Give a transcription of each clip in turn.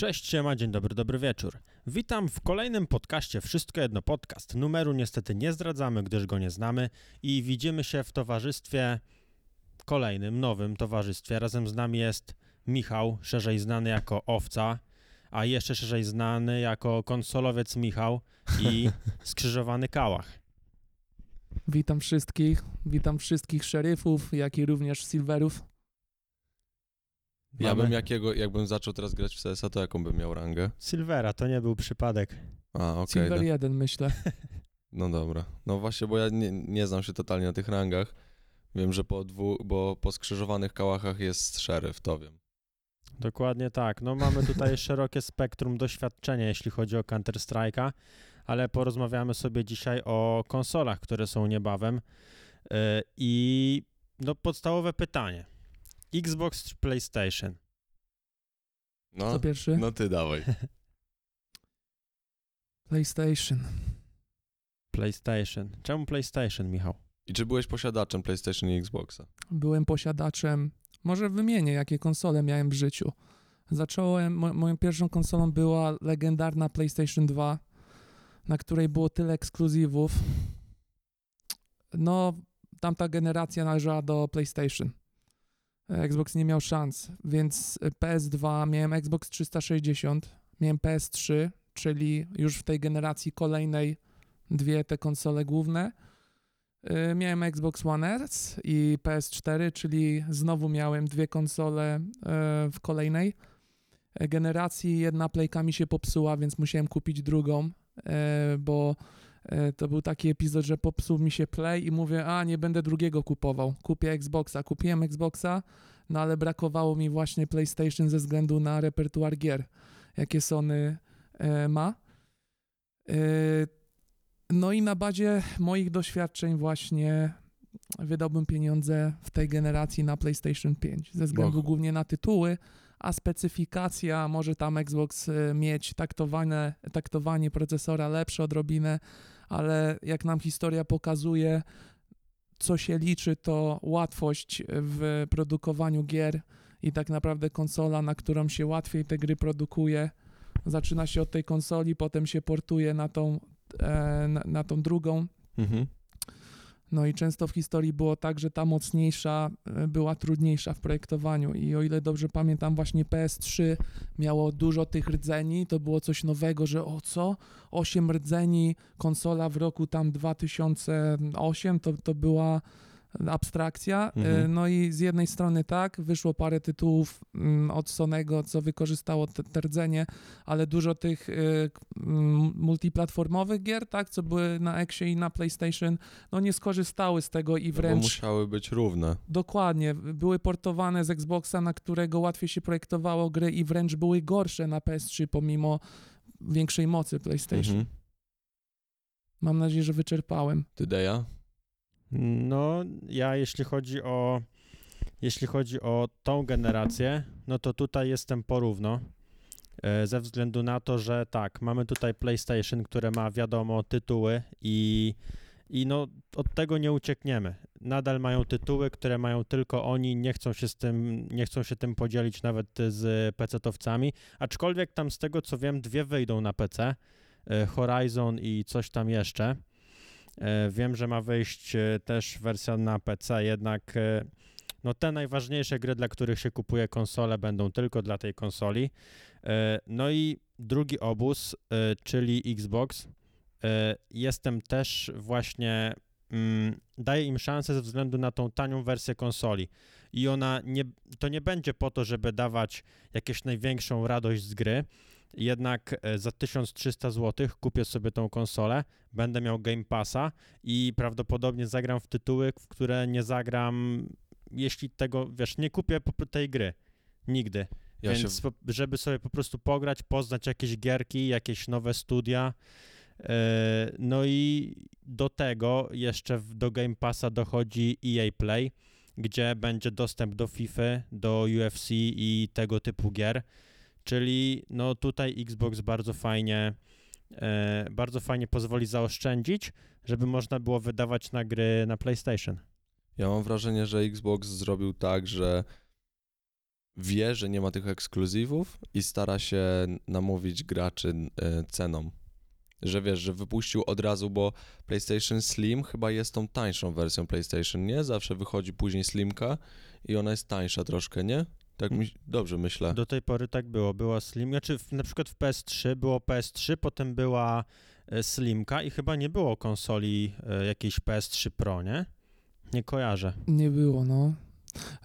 Cześć, siema, dzień dobry, dobry wieczór. Witam w kolejnym podcaście Wszystko Jedno Podcast. Numeru niestety nie zdradzamy, gdyż go nie znamy i widzimy się w towarzystwie, kolejnym, nowym towarzystwie. Razem z nami jest Michał, szerzej znany jako Owca, a jeszcze szerzej znany jako konsolowiec Michał i skrzyżowany Kałach. Witam wszystkich, witam wszystkich szeryfów, jak i również silverów. Ja Mamy bym jakiego, jakbym zaczął teraz grać w CS-a, to jaką bym miał rangę? Silvera, to nie był przypadek. A, okej. Silver no, 1 myślę. no dobra. No właśnie, bo ja nie, nie znam się totalnie na tych rangach. Wiem, że po dwu, bo po skrzyżowanych kałachach jest szeryf, to wiem. Dokładnie tak. No mamy tutaj szerokie spektrum doświadczenia, jeśli chodzi o Counter-Strike'a, ale porozmawiamy sobie dzisiaj o konsolach, które są niebawem. Yy, I no podstawowe pytanie. Xbox czy PlayStation? No, Co pierwszy? no ty dawaj. PlayStation. PlayStation. Czemu PlayStation, Michał? I czy byłeś posiadaczem PlayStation i Xboxa? Byłem posiadaczem, może wymienię jakie konsole miałem w życiu. Zacząłem, mo, moją pierwszą konsolą była legendarna PlayStation 2, na której było tyle ekskluzywów. No, tamta generacja należała do PlayStation. Xbox nie miał szans, więc PS2, miałem Xbox 360, miałem PS3, czyli już w tej generacji kolejnej dwie te konsole główne. Y, Miałem Xbox One S i PS4, czyli znowu miałem dwie konsole y, w kolejnej generacji. Jedna playka mi się popsuła, więc musiałem kupić drugą, bo to był taki epizod, że popsuł mi się play i mówię, a nie będę drugiego kupował, kupię Xboxa. Kupiłem Xboxa, no ale brakowało mi właśnie PlayStation ze względu na repertuar gier, jakie Sony y, ma. Y, no i na bazie moich doświadczeń właśnie wydałbym pieniądze w tej generacji na PlayStation 5, ze względu Och. głównie na tytuły, a specyfikacja może tam Xbox y, mieć taktowane, taktowanie procesora lepsze odrobinę, ale jak nam historia pokazuje, co się liczy, to łatwość w produkowaniu gier i tak naprawdę konsola, na którą się łatwiej te gry produkuje. Zaczyna się od tej konsoli, potem się portuje na tą, e, na, na tą drugą. Mhm. No i często w historii było tak, że ta mocniejsza e, była trudniejsza w projektowaniu. I o ile dobrze pamiętam, właśnie PS3 miało dużo tych rdzeni, to było coś nowego, że o co? 8 rdzeni, konsola w roku tam 2008, to, to była abstrakcja. E, Mhm. No i z jednej strony tak, wyszło parę tytułów mm, od Sonego, co wykorzystało te, rdzenie, ale dużo tych mm, multiplatformowych gier, tak, co były na Xie i na PlayStation, no nie skorzystały z tego i No wręcz musiały być równe. dokładnie były portowane z Xboxa, na którego łatwiej się projektowało gry i wręcz były gorsze na PS3 pomimo większej mocy PlayStation. Mhm. Mam nadzieję, że wyczerpałem. Ty Deja? No, ja jeśli chodzi o jeśli chodzi o tą generację, no to tutaj jestem porówno. e, Ze względu na to, że tak, mamy tutaj PlayStation, które ma wiadomo tytuły i, i no od tego nie uciekniemy. Nadal mają tytuły, które mają tylko oni, nie chcą się z tym, nie chcą się tym podzielić nawet z PC-towcami, aczkolwiek tam z tego co wiem, dwie wyjdą na PC, e, Horizon i coś tam jeszcze. E, Wiem, że ma wyjść e, też wersja na PC, jednak e, no te najważniejsze gry, dla których się kupuje konsole, będą tylko dla tej konsoli. No i drugi obóz, czyli Xbox. Jestem też właśnie. mm, Daję im szansę ze względu na tą tanią wersję konsoli. I ona nie, to nie będzie po to, żeby dawać jakąś największą radość z gry. Jednak e, za 1300 zł kupię sobie tą konsolę, będę miał Game Passa i prawdopodobnie zagram w tytuły, w które nie zagram, jeśli tego, wiesz, nie kupię tej gry. Nigdy. Ja się... Więc po, żeby sobie po prostu pograć, poznać jakieś gierki, jakieś nowe studia. E, No i do tego jeszcze do Game Passa dochodzi EA Play, gdzie będzie dostęp do FIFA, do UFC i tego typu gier. Czyli no tutaj Xbox bardzo fajnie e, bardzo fajnie pozwoli zaoszczędzić, żeby można było wydawać na gry na PlayStation. Ja mam wrażenie, że Xbox zrobił tak, że wie, że nie ma tych ekskluzywów i stara się namówić graczy e, ceną. Że wiesz, że wypuścił od razu, bo PlayStation Slim chyba jest tą tańszą wersją PlayStation, nie? Zawsze wychodzi później Slimka i ona jest tańsza troszkę, nie? Tak mi, dobrze myślę. Do tej pory tak było. Była Slim, znaczy w, na przykład w PS3 było PS3, potem była e, Slimka i chyba nie było konsoli e, jakiejś PS3 Pro, nie? Nie kojarzę. Nie było, no.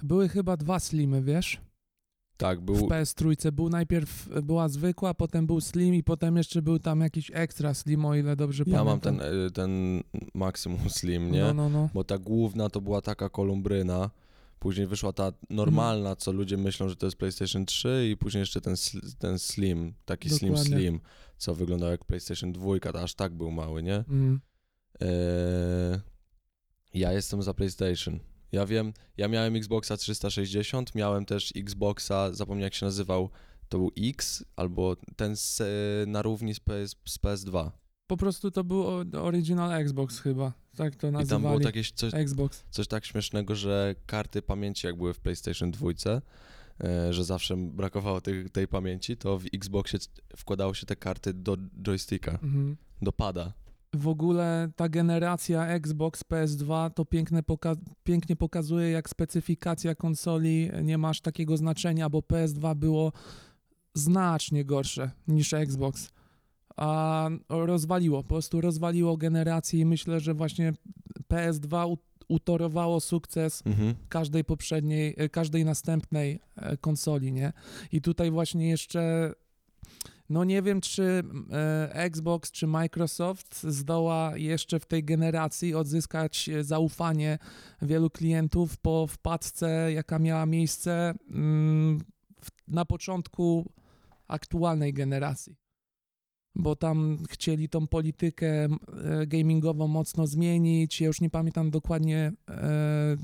Były chyba dwa slimy, wiesz? Tak, W był, PS3 był najpierw była zwykła, potem był slim i potem jeszcze był tam jakiś ekstra slim, o ile dobrze ja mam pamiętam. ten, e, ten Maximum Slim, nie? No, no, no. Bo ta główna to była taka kolumbryna. Później wyszła ta normalna, Mhm. co ludzie myślą, że to jest PlayStation 3 i później jeszcze ten, ten Slim, taki Slim Dokładnie. Slim, co wyglądał jak PlayStation 2, to aż tak był mały, nie? Mm. Eee, ja jestem za PlayStation. Ja wiem, ja miałem Xboxa 360, miałem też Xboxa, zapomniałem jak się nazywał, to był X, albo ten z, na równi z, PS, z PS2. Po prostu to był original Xbox chyba, tak to I tam nazywali. było takie coś, Xbox. coś tak śmiesznego, że karty pamięci jak były w PlayStation 2, e, że zawsze brakowało tej, tej pamięci, to w Xboxie wkładało się te karty do joysticka, Mhm. do pada. W ogóle ta generacja Xbox PS2 to piękne poka- pięknie pokazuje, jak specyfikacja konsoli nie ma aż takiego znaczenia, bo PS2 było znacznie gorsze niż Xbox. A rozwaliło, po prostu rozwaliło generację i myślę, że właśnie PS2 u- utorowało sukces Mhm. każdej poprzedniej, e, każdej następnej e, konsoli, nie? I tutaj właśnie jeszcze, no nie wiem, czy e, Xbox, czy Microsoft zdoła jeszcze w tej generacji odzyskać zaufanie wielu klientów po wpadce, jaka miała miejsce mm, na początku aktualnej generacji. Bo tam chcieli tą politykę e, gamingową mocno zmienić. Ja już nie pamiętam dokładnie, e,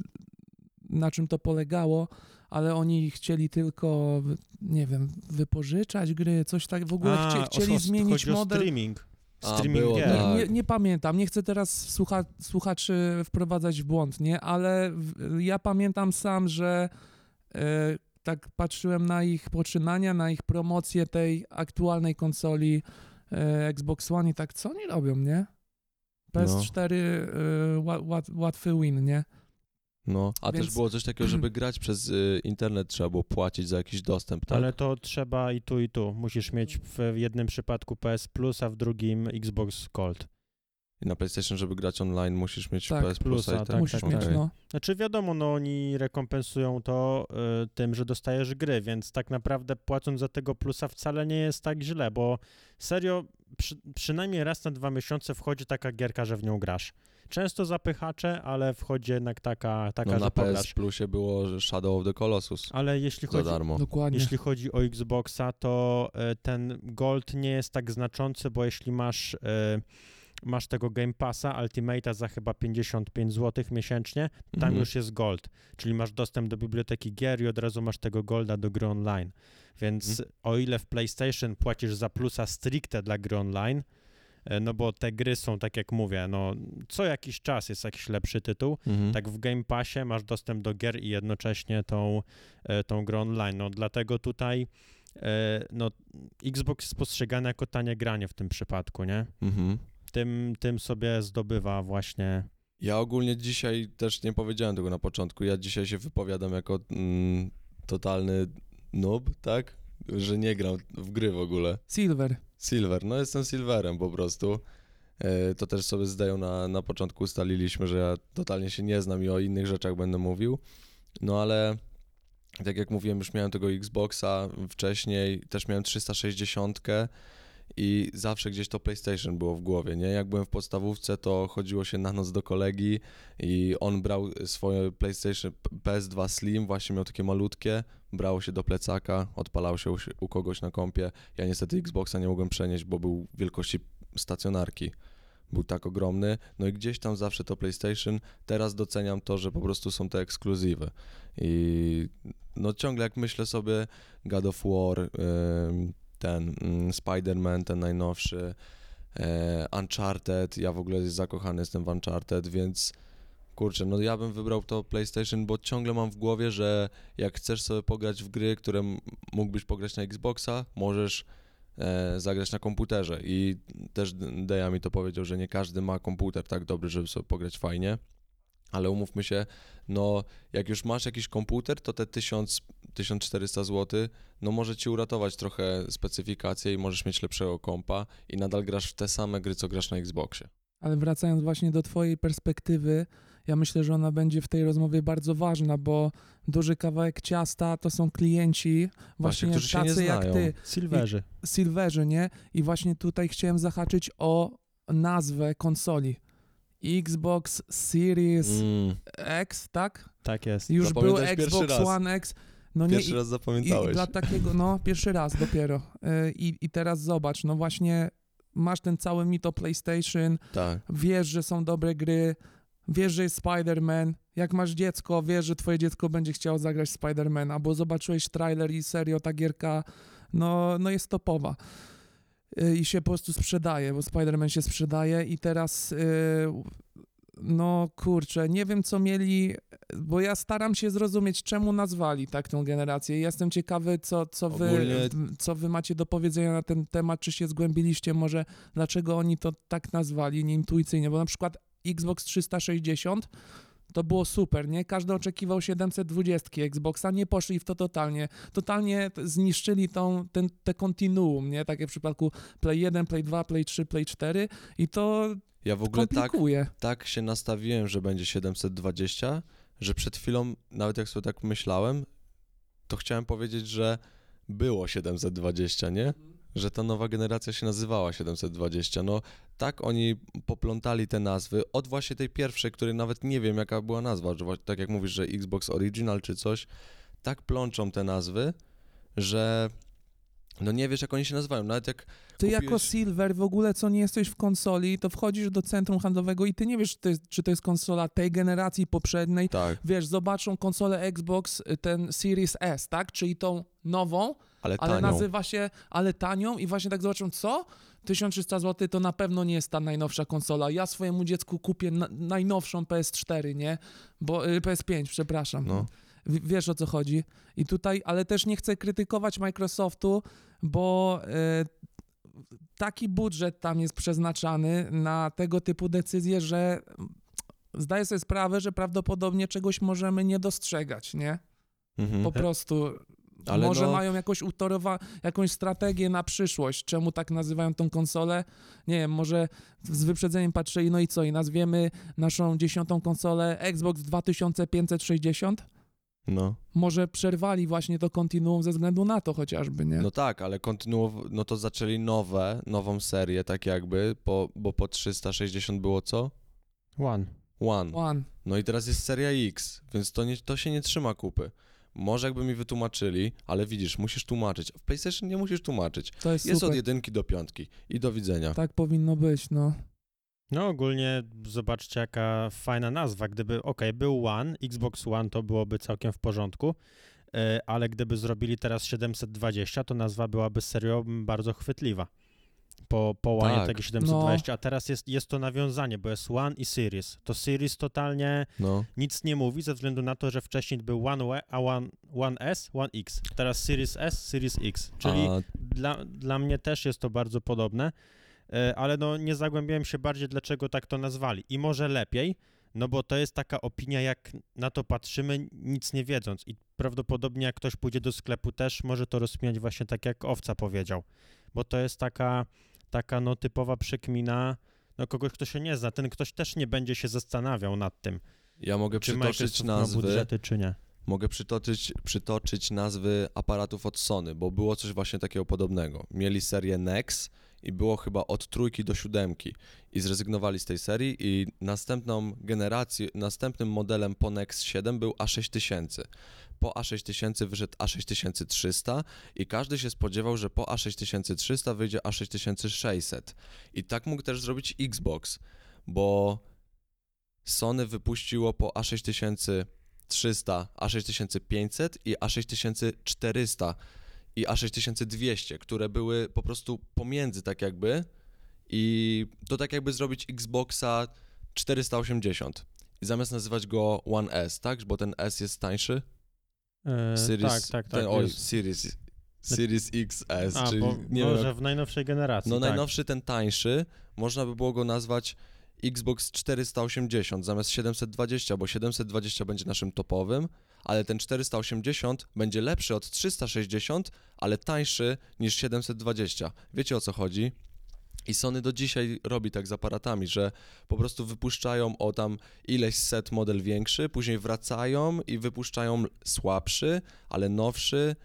na czym to polegało, ale oni chcieli tylko, nie wiem, wypożyczać gry, coś tak. W ogóle chcieli o- zmienić chodzi o model. streaming. A, Streaming było, tak. Nie, nie pamiętam, nie chcę teraz słucha, słuchaczy wprowadzać w błąd, nie? Ale w, ja pamiętam sam, że e, tak patrzyłem na ich poczynania, na ich promocję tej aktualnej konsoli e, Xbox One i tak, co oni robią, nie? PS4 e, ła, łat, łatwy win, nie? No, a Więc- też było coś takiego, żeby grać przez y, internet trzeba było płacić za jakiś dostęp, tak? Ale to trzeba i tu, i tu. Musisz mieć w jednym przypadku PS Plus, a w drugim Xbox Gold. I na PlayStation, żeby grać online musisz mieć Tak, PS Plusa plusa, i tak? tak, Musisz tak, mieć, no. Znaczy wiadomo, no oni rekompensują to y, tym, że dostajesz gry, więc tak naprawdę płacąc za tego plusa wcale nie jest tak źle, bo serio przy, przynajmniej raz na dwa miesiące wchodzi taka gierka, że w nią grasz. Często zapychacze, ale wchodzi jednak taka, taka No że na. PS Plusie było Shadow of the Colossus Ale jeśli chodzi, darmo. Dokładnie. jeśli chodzi o Xboxa, to e, ten Gold nie jest tak znaczący, bo jeśli masz, e, masz tego Game Passa Ultimate'a za chyba 55 zł miesięcznie, tam Mhm. już jest Gold, czyli masz dostęp do biblioteki gier i od razu masz tego Golda do gry online. Więc Mhm. o ile w PlayStation płacisz za plusa stricte dla gry online, e, no bo te gry są, tak jak mówię, no co jakiś czas jest jakiś lepszy tytuł, Mhm. tak w Game Passie masz dostęp do gier i jednocześnie tą, e, tą grę online. No dlatego tutaj e, no, Xbox jest postrzegany jako tanie granie w tym przypadku, nie? Mhm. Tym, tym sobie zdobywa właśnie... Ja ogólnie dzisiaj też nie powiedziałem tego na początku. Ja dzisiaj się wypowiadam jako mm, totalny noob, tak? Że nie gram w gry w ogóle. Silver. Silver, no jestem Silverem po prostu. E, To też sobie zdają na, na początku ustaliliśmy, że ja totalnie się nie znam i o innych rzeczach będę mówił. No ale tak jak mówiłem, już miałem tego Xboxa wcześniej, też miałem 360 i zawsze gdzieś to PlayStation było w głowie, nie? Jak byłem w podstawówce, to chodziło się na noc do kolegi i on brał swoje PlayStation PS2 Slim, właśnie miał takie malutkie, brało się do plecaka, odpalało się u, kogoś na kompie. Ja niestety Xboxa nie mogłem przenieść, bo był wielkości stacjonarki. Był tak ogromny, no i gdzieś tam zawsze to PlayStation. Teraz doceniam to, że po prostu są te ekskluzywy. I no ciągle jak myślę sobie God of War, ten mm, Spider-Man, ten najnowszy, e, Uncharted, ja w ogóle zakochany jestem w Uncharted, więc Kurczę, no ja bym wybrał to PlayStation, bo ciągle mam w głowie, że jak chcesz sobie pograć w gry, które mógłbyś pograć na Xboxa, możesz e, zagrać na komputerze. I też Deja mi to powiedział, że nie każdy ma komputer tak dobry, żeby sobie pograć fajnie. Ale umówmy się, no jak już masz jakiś komputer, to te 1000, 1400 zł, no może ci uratować trochę specyfikację i możesz mieć lepszego kompa i nadal grasz w te same gry, co grasz na Xboxie. Ale wracając właśnie do Twojej perspektywy, ja myślę, że ona będzie w tej rozmowie bardzo ważna, bo duży kawałek ciasta to są klienci, właśnie, którzy się nie tacy jak znają. Ty, Silverzy. Silverzy, nie? I właśnie tutaj chciałem zahaczyć o nazwę konsoli. Xbox Series Mm, X, tak? Tak jest. Już był Zapamiętałeś Xbox raz. One X. No nie, pierwszy i- raz I zapamiętałeś. dla takiego, no pierwszy raz dopiero. Y, I, I teraz zobacz, no właśnie masz ten cały mito PlayStation, Tak. wiesz, że są dobre gry, wiesz, że jest Spider-Man. Jak masz dziecko, wiesz, że twoje dziecko będzie chciało zagrać w Spider-Mana, bo zobaczyłeś trailer i serio ta gierka, no, no jest topowa. Y, I się po prostu sprzedaje, bo Spider-Man się sprzedaje i teraz, y, no kurczę, nie wiem co mieli, bo ja staram się zrozumieć, czemu nazwali tak tą generację. Jestem ciekawy, co, co, wy, Ogólnie- co wy macie do powiedzenia na ten temat, czy się zgłębiliście może, dlaczego oni to tak nazwali, nieintuicyjnie, bo na przykład Xbox 360 to było super, nie? Każdy oczekiwał 720 Xboxa, nie poszli w to totalnie. Totalnie zniszczyli tą, ten, te kontinuum, nie? Tak jak w przypadku Play 1, Play 2, Play 3, Play 4 i to Ja w ogóle tak, tak się nastawiłem, że będzie 720, że przed chwilą, nawet jak sobie tak myślałem, to chciałem powiedzieć, że było 720, nie? Że ta nowa generacja się nazywała 720. No tak oni poplątali te nazwy od właśnie tej pierwszej, której nawet nie wiem jaka była nazwa, że tak jak mówisz, że Xbox Original czy coś, tak plączą te nazwy, że no nie wiesz jak oni się nazywają, nawet jak Ty kupiłeś- jako Silver w ogóle co nie jesteś w konsoli, to wchodzisz do centrum handlowego i ty nie wiesz, czy to jest, czy to jest konsola tej generacji poprzedniej. tak, Wiesz, zobaczą konsolę Xbox, y, ten Series S, tak? Czyli tą nową, ale ale nazywa się, ale tanią i właśnie tak zobaczą, co? 1300 zł to na pewno nie jest ta najnowsza konsola. Ja swojemu dziecku kupię na, najnowszą PS4, nie? Bo y, PS5, przepraszam. No. W, wiesz o co chodzi. I tutaj, ale też nie chcę krytykować Microsoftu, bo y, taki budżet tam jest przeznaczany na tego typu decyzje, że zdaję sobie sprawę, że prawdopodobnie czegoś możemy nie dostrzegać, nie? Mhm. Po prostu. Ale Może no- mają jakąś utorowa, jakąś strategię na przyszłość, czemu tak nazywają tą konsolę. Nie wiem, może z wyprzedzeniem patrzyli, no i co, i nazwiemy naszą dziesiątą konsolę Xbox 2560? No. Może przerwali właśnie to kontinuum ze względu na to chociażby, nie? no tak, ale kontynuow... no to zaczęli nowe, nową serię tak jakby, po, bo po 360 było co? One. One. One. No i teraz jest seria X, więc to, nie, to się nie trzyma kupy. Może jakby mi wytłumaczyli, ale widzisz, musisz tłumaczyć. W PlayStation nie musisz tłumaczyć. To jest, Jest super. od jedynki do piątki i do widzenia. Tak powinno być, no. No ogólnie zobaczcie jaka fajna nazwa. Gdyby, okej, był One, Xbox One to byłoby całkiem w porządku, e, ale gdyby zrobili teraz 720, to nazwa byłaby serio bardzo chwytliwa. Po, po One Tak. takie 720, a teraz jest, jest to nawiązanie, bo jest One i Series. To Series totalnie No. nic nie mówi ze względu na to, że wcześniej był One, E, a One, One S, One X. Teraz Series S, Series X. Czyli A, dla, dla mnie też jest to bardzo podobne, ale no nie zagłębiałem się bardziej, dlaczego tak to nazwali. I może lepiej, no bo to jest taka opinia, jak na to patrzymy, nic nie wiedząc. I prawdopodobnie jak ktoś pójdzie do sklepu też może to rozkminiać właśnie tak, jak Owca powiedział. Bo to jest taka, taka no typowa przekmina, no kogoś, kto się nie zna. Ten ktoś też nie będzie się zastanawiał nad tym, ja mogę czy przytoczyć nazwy. budżety, czy nie. Mogę przytoczyć, przytoczyć nazwy aparatów od Sony, bo było coś właśnie takiego podobnego. Mieli serię NEX i było chyba od trójki do siódemki i zrezygnowali z tej serii i następną generację, następnym modelem po NEX 7 był A6000. Po A6000 wyszedł A6300 i każdy się spodziewał, że po A6300 wyjdzie A6600. I tak mógł też zrobić Xbox, bo Sony wypuściło po A6300 A6500 i A6400 i A6200, które były po prostu pomiędzy tak jakby i to tak jakby zrobić Xboxa 480. i zamiast nazywać go One S, tak? Bo ten S jest tańszy. E, Series, tak, tak, tak. ten, oj, jest- Series, Series XS, A, czyli bo nie może wiem, w najnowszej generacji, no tak. najnowszy, ten tańszy, można by było go nazwać Xbox 480 zamiast 720, bo 720 będzie naszym topowym, ale ten 480 będzie lepszy od 360, ale tańszy niż 720. Wiecie o co chodzi? I Sony do dzisiaj robi tak z aparatami, że po prostu wypuszczają o tam ileś set model większy, później wracają i wypuszczają słabszy, ale nowszy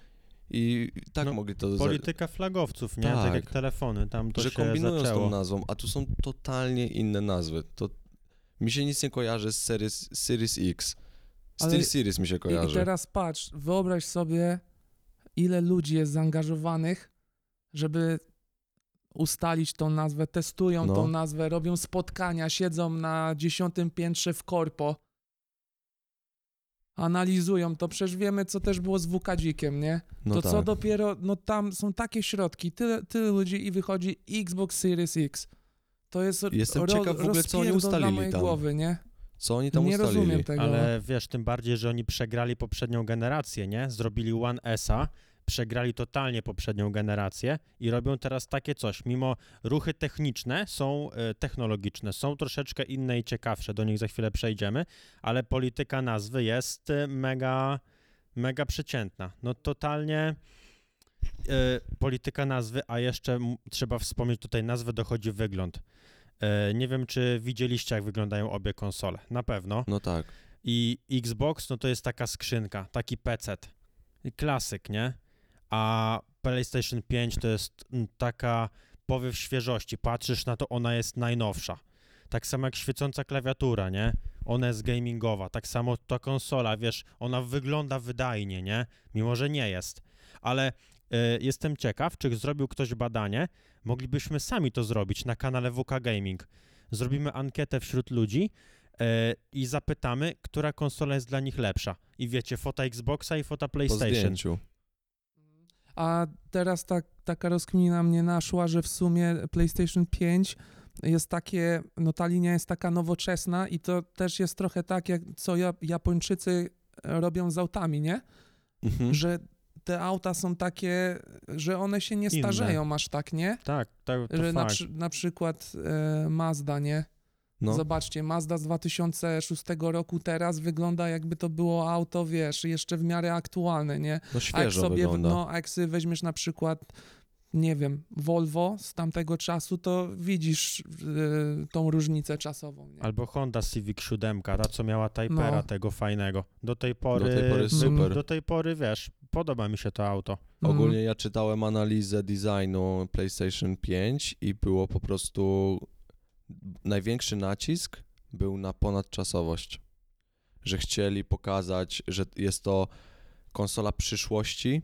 i tak No, mogli to Polityka flagowców, nie? Tak, Tak. jak telefony, tam to że się kombinują z zaczęło. tą nazwą, a tu są totalnie inne nazwy. To mi się nic nie kojarzy z Series, Series X. Ale- Steel Series mi się I, I kojarzy. teraz patrz, wyobraź sobie, ile ludzi jest zaangażowanych, żeby ustalić tą nazwę, testują No. tą nazwę, robią spotkania, siedzą na dziesiątym piętrze w korpo, analizują to. Przecież wiemy, co też było z WKdzikiem, nie? no to tak. co dopiero, no tam są takie środki, tyle, tyle ludzi i wychodzi Xbox Series X. To jest Jestem ciekaw w ogóle, co oni ustalili tam. głowy, nie? Co oni tam nie ustalili? rozumiem tego. Ale wiesz, tym bardziej, że oni przegrali poprzednią generację, nie? Zrobili One S-a, przegrali totalnie poprzednią generację i robią teraz takie coś. Mimo ruchy techniczne są e, technologiczne, są troszeczkę inne i ciekawsze, do nich za chwilę przejdziemy, ale polityka nazwy jest e, mega, mega przeciętna. No totalnie e, polityka nazwy, a jeszcze trzeba wspomnieć tutaj nazwę, dochodzi wygląd. Nie wiem, czy widzieliście, jak wyglądają obie konsole. Na pewno. No tak. I Xbox, no to jest taka skrzynka, taki PC. Klasyk, nie? A PlayStation 5 to jest mm, taka powiew świeżości. Patrzysz na to, ona jest najnowsza. Tak samo jak świecąca klawiatura, nie? Ona jest gamingowa. Tak samo ta konsola, wiesz, ona wygląda wydajnie, nie? Mimo, że nie jest. Ale e, jestem ciekaw, czy zrobił ktoś badanie. Moglibyśmy sami to zrobić na kanale WK Gaming. Zrobimy ankietę wśród ludzi e, i zapytamy, która konsola jest dla nich lepsza. I wiecie, fota Xboxa i fota Po PlayStation. zdjęciu. A teraz tak, taka rozkmina mnie naszła, że w sumie PlayStation 5 jest takie, no ta linia jest taka nowoczesna i to też jest trochę tak, jak co ja, Japończycy robią z autami, nie? Mhm. Że te auta są takie, że one się nie Inne. starzeją aż tak, nie? Tak, to, to Że na, fakt. przy, na przykład e, Mazda, nie? No. Zobaczcie, Mazda z 2006 roku teraz wygląda jakby to było auto, wiesz, jeszcze w miarę aktualne, nie? no A jak świeżo sobie, wygląda. no, a jak sobie weźmiesz na przykład, nie wiem, Volvo z tamtego czasu, to widzisz y, tą różnicę czasową. Nie? Albo Honda Civic 7, ta co miała Typera No. tego fajnego. Do tej pory, Do tej pory Mm. super. do tej pory, wiesz, podoba mi się to auto. Mhm. Ogólnie ja czytałem analizę designu PlayStation 5 i było po prostu największy nacisk był na ponadczasowość. Że chcieli pokazać, że jest to konsola przyszłości,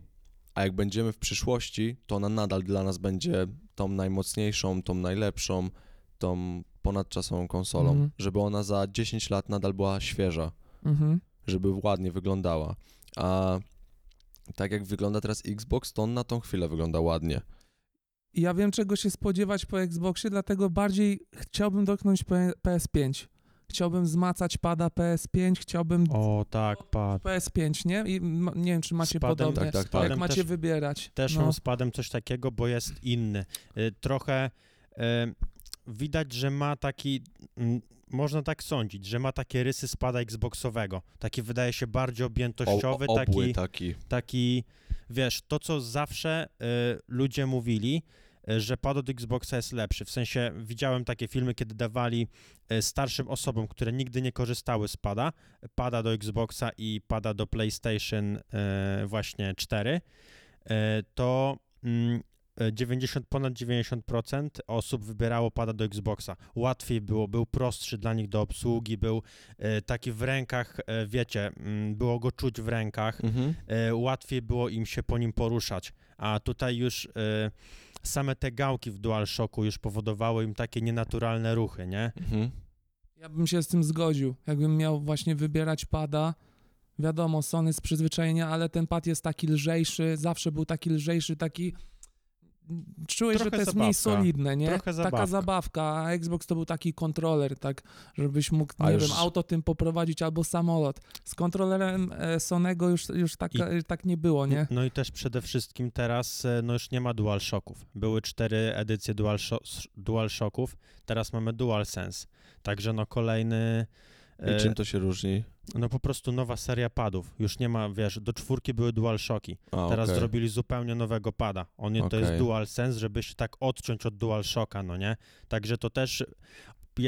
a jak będziemy w przyszłości, to ona nadal dla nas będzie tą najmocniejszą, tą najlepszą, tą ponadczasową konsolą. Mhm. Żeby ona za 10 lat nadal była świeża Mhm. żeby ładnie wyglądała. A tak jak wygląda teraz Xbox, to on na tą chwilę wygląda ładnie. Ja wiem, czego się spodziewać po Xboxie, dlatego bardziej chciałbym dotknąć P- PS5. Chciałbym zmacać pada PS5, chciałbym O, tak, pad. PS5, nie? I nie wiem, czy macie Z padem, podobnie. tak, tak, tak. Jak macie też- wybierać. Też no. mam z padem coś takiego, bo jest inny. Y, Trochę y, widać, że ma taki, można tak sądzić, że ma takie rysy spada Xboxowego. Taki wydaje się bardziej objętościowy, O, obły taki, taki. taki, wiesz, to co zawsze y, ludzie mówili, y, że pad od Xboxa jest lepszy. W sensie widziałem takie filmy, kiedy dawali y, starszym osobom, które nigdy nie korzystały z pada, pada do Xboxa i pada do PlayStation y, właśnie 4, y, to mm, y, 90, ponad 90% osób wybierało pada do Xboxa. Łatwiej było, był prostszy dla nich do obsługi, był taki w rękach, wiecie, mm, było go czuć w rękach, Mhm. e, łatwiej było im się po nim poruszać. A tutaj już e, same te gałki w DualShocku już powodowały im takie nienaturalne ruchy, nie? Mhm. Ja bym się z tym zgodził. Jakbym miał właśnie wybierać pada, wiadomo, Sony z przyzwyczajenia, ale ten pad jest taki lżejszy, zawsze był taki lżejszy, taki czułeś, że Trochę to jest mniej zabawka. solidne, nie? Trochę Taka zabawka. zabawka, a Xbox to był taki kontroler, tak, żebyś mógł, A nie już- wiem, auto tym poprowadzić albo samolot. Z kontrolerem e, Sonego już, już tak, e, tak nie było, nie? No i też przede wszystkim teraz e, no już nie ma DualShocków. Były cztery edycje DualSho- DualShocków, teraz mamy DualSense. Także no kolejny... I czym to się różni? No po prostu nowa seria padów. Już nie ma, wiesz, do czwórki były DualShocki. A, Teraz okej. zrobili zupełnie nowego pada. On to jest. DualSense, żeby się tak odciąć od DualShocka, no nie? Także to też,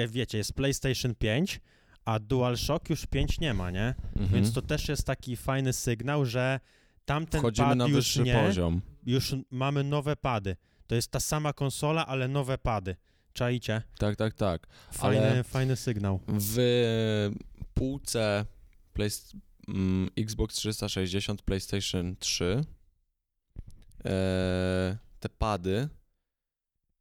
wiecie, jest PlayStation 5, a DualShock już 5 nie ma, nie? Mhm. Więc to też jest taki fajny sygnał, że tamten Wchodzimy pad na już nie, poziom. już mamy nowe pady. To jest ta sama konsola, ale nowe pady. Czaicie? Tak, tak, tak. Fajny, Ale- fajny sygnał. W półce Play, mm, Xbox 360, PlayStation 3 e, te pady.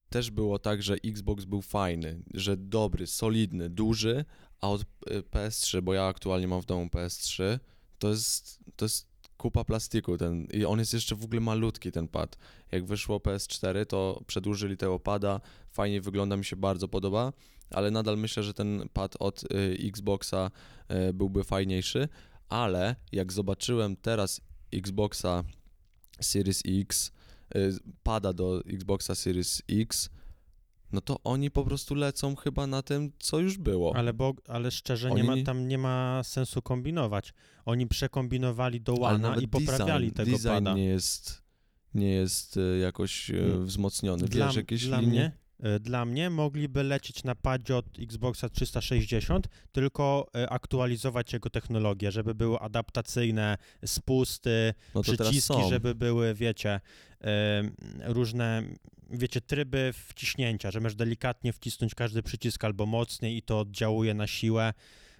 Też było tak, że Xbox był fajny, że dobry, solidny, duży, a od e, PS3, bo ja aktualnie mam w domu PS3, to jest, to jest kupa plastiku ten i on jest jeszcze w ogóle malutki ten pad. Jak wyszło PS4, to przedłużyli tego pada, fajnie wygląda, mi się bardzo podoba, ale nadal myślę, że ten pad od y, Xboxa y, byłby fajniejszy, ale jak zobaczyłem teraz Xboxa Series X, y, pada do Xboxa Series X, no to oni po prostu lecą chyba na tym, co już było. Ale, bo, ale szczerze, nie Oni ma, nie- tam nie ma sensu kombinować. Oni przekombinowali do Łana i poprawiali design, tego design pada. nie jest, nie jest y, jakoś y, Mm. wzmocniony. Dla, Wiesz, jakieś dla linie... mnie, y, dla mnie mogliby lecieć na padzie od Xboxa 360, tylko aktualizować jego technologię, żeby były adaptacyjne spusty, no przyciski, żeby były, wiecie, różne, wiecie, tryby wciśnięcia, że możesz delikatnie wcisnąć każdy przycisk albo mocniej i to oddziałuje na siłę.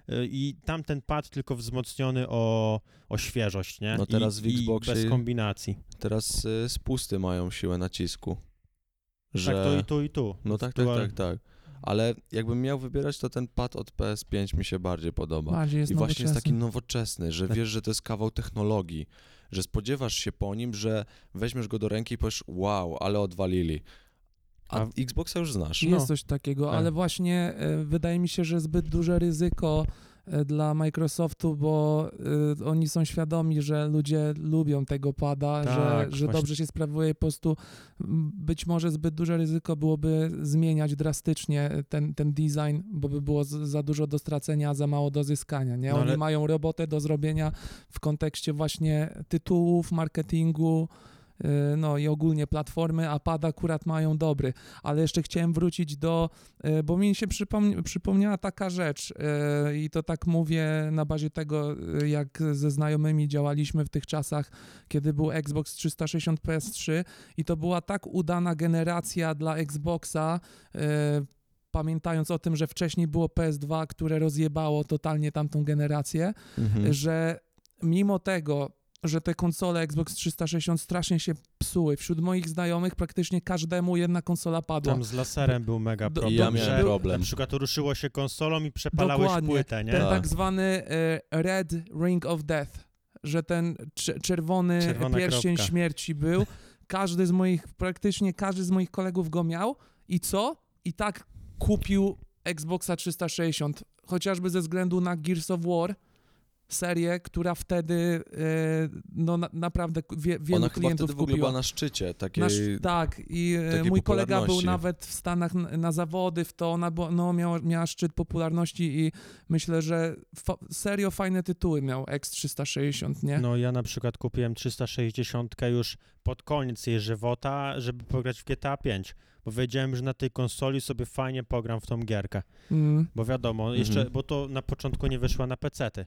Y, I tamten pad tylko wzmocniony o, o świeżość, nie? No teraz I, w Xboxie- I bez kombinacji. Teraz y, spusty mają siłę nacisku. Że... Tak, to i tu, i tu. No tak, tak, tak, tak. Ale jakbym miał wybierać, to ten pad od PS5 mi się bardziej podoba. Bardziej jest I właśnie jest taki nowoczesny. nowoczesny, że Tak. wiesz, że to jest kawał technologii, że spodziewasz się po nim, że weźmiesz go do ręki i powiesz, wow, ale odwalili. A, A- Xboxa już znasz. Jest No. coś takiego, Tak. ale właśnie e, wydaje mi się, że zbyt duże ryzyko dla Microsoftu, bo e, oni są świadomi, że ludzie lubią tego pada, Tak, że, że właśnie. dobrze się sprawuje. Po prostu być może zbyt duże ryzyko byłoby zmieniać drastycznie ten, ten design, bo by było z, za dużo do stracenia, a za mało do zyskania. Nie? No, Oni ale- mają robotę do zrobienia w kontekście właśnie tytułów, marketingu. E, No i ogólnie platformy, a pad akurat mają dobry ale jeszcze chciałem wrócić do, e, bo mi się przypomni, przypomniała taka rzecz e, i to tak mówię na bazie tego, jak ze znajomymi działaliśmy w tych czasach, kiedy był Xbox 360 PS3 i to była tak udana generacja dla Xboxa, pamiętając o tym, że wcześniej było PS2, które rozjebało totalnie tamtą generację, Mhm. że mimo tego, że te konsole Xbox 360 strasznie się psuły, wśród moich znajomych praktycznie każdemu jedna konsola padła. Tam z laserem był mega Do- problem. I ja miałem że problem. Na przykład ruszyło się konsolą i przepalałeś Dokładnie. płytę, nie? Ten Tak. tak zwany e, Red Ring of Death, że ten cz- czerwony Czerwona pierścień kropka. śmierci był. Każdy z moich, praktycznie każdy z moich kolegów go miał i co? I tak kupił Xboxa 360, chociażby ze względu na Gears of War, serię, która wtedy e, no na, naprawdę wie, wielu Ona chyba klientów ogóle kupiła. była na szczycie takiej... Nasz, tak, i e, takiej mój kolega był nawet w Stanach na, na zawody w to, ona była, no, miała, miała szczyt popularności i myślę, że fa- serio fajne tytuły miał X360, nie? No ja na przykład kupiłem 360 już pod koniec jej żywota, żeby pograć w GTA 5, bo wiedziałem, że na tej konsoli sobie fajnie pogram w tą gierkę, Mm. bo wiadomo, Mhm. jeszcze, bo to na początku nie wyszła na PC-ty,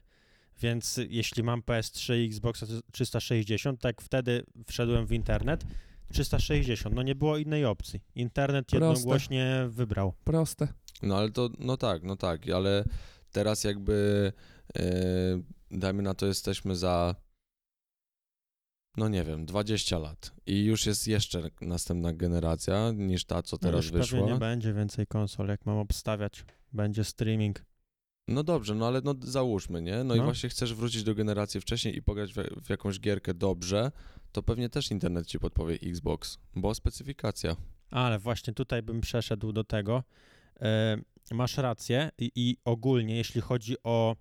więc jeśli mam PS3 i Xbox 360, tak wtedy wszedłem w internet, 360, no nie było innej opcji. Internet Proste. jednogłośnie wybrał. Proste. No ale to, no tak, no tak, ale teraz jakby, e, dajmy na to, jesteśmy za, no nie wiem, 20 lat i już jest jeszcze następna generacja niż ta, co No teraz już wyszła. pewnie nie będzie więcej konsol, jak mam obstawiać. Będzie streaming. No dobrze, no ale no załóżmy, nie? No, i No. właśnie chcesz wrócić do generacji wcześniej i pograć w, w jakąś gierkę dobrze, to to pewnie też internet ci podpowie Xbox, bo specyfikacja. Ale właśnie tutaj bym przeszedł do tego. E, masz rację i, i ogólnie, jeśli chodzi o,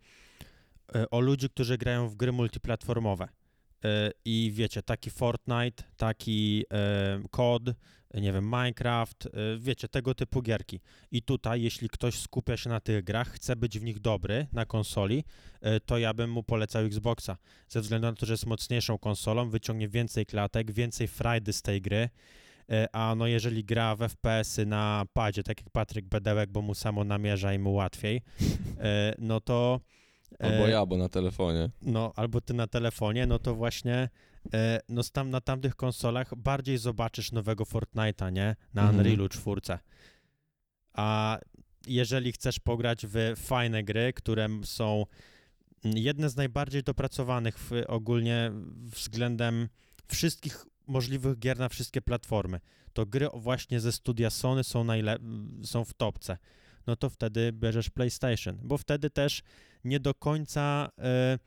e, o ludzi, którzy grają w gry multiplatformowe e, i wiecie, taki Fortnite, taki e, COD, nie wiem, Minecraft, e, wiecie, tego typu gierki. I tutaj, jeśli ktoś skupia się na tych grach, chce być w nich dobry na konsoli, e, to ja bym mu polecał Xboxa. Ze względu na to, że jest mocniejszą konsolą, wyciągnie więcej klatek, więcej frajdy z tej gry. E, A no jeżeli gra w FPS-y na padzie, tak jak Patryk Bedełek, bo mu samo namierza i mu łatwiej, no to... Albo ja, bo na telefonie. No, albo ty na telefonie, no to właśnie no z tam, na tamtych konsolach bardziej zobaczysz nowego Fortnite'a, nie? Na Mhm. Unrealu 4. A jeżeli chcesz pograć w fajne gry, które są jedne z najbardziej dopracowanych w, ogólnie względem wszystkich możliwych gier na wszystkie platformy, to gry właśnie ze studia Sony są, najle- są w topce. No to wtedy bierzesz PlayStation, bo wtedy też nie do końca e,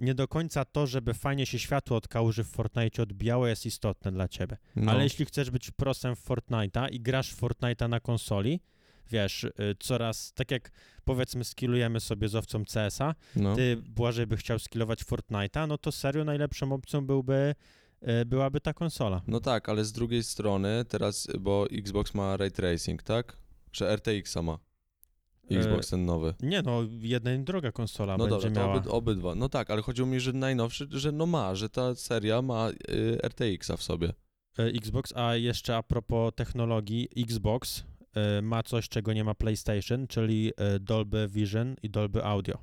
nie do końca to, żeby fajnie się światło od kałuży w Fortnite odbijało jest istotne dla ciebie. No, Ale jeśli chcesz być prosem w Fortnite'a i grasz w Fortnite'a na konsoli, wiesz, y, coraz, tak jak powiedzmy skillujemy sobie z owcą CS-a, no. ty Błażej by chciał skillować Fortnite'a, no to serio najlepszą opcją byłby, y, byłaby ta konsola. no tak, ale z drugiej strony teraz, bo Xbox ma Ray Tracing, tak? Że RTX-a ma. Xbox ten nowy. Nie no, jedna i druga konsola No E, będzie dobra, miała. obyd, obydwa. No tak, ale chodziło mi, że najnowszy, że no ma, że ta seria ma y, RTX-a w sobie. E, Xbox, a jeszcze a propos technologii, Xbox e, ma coś, czego nie ma PlayStation, czyli e, Dolby Vision i Dolby Audio.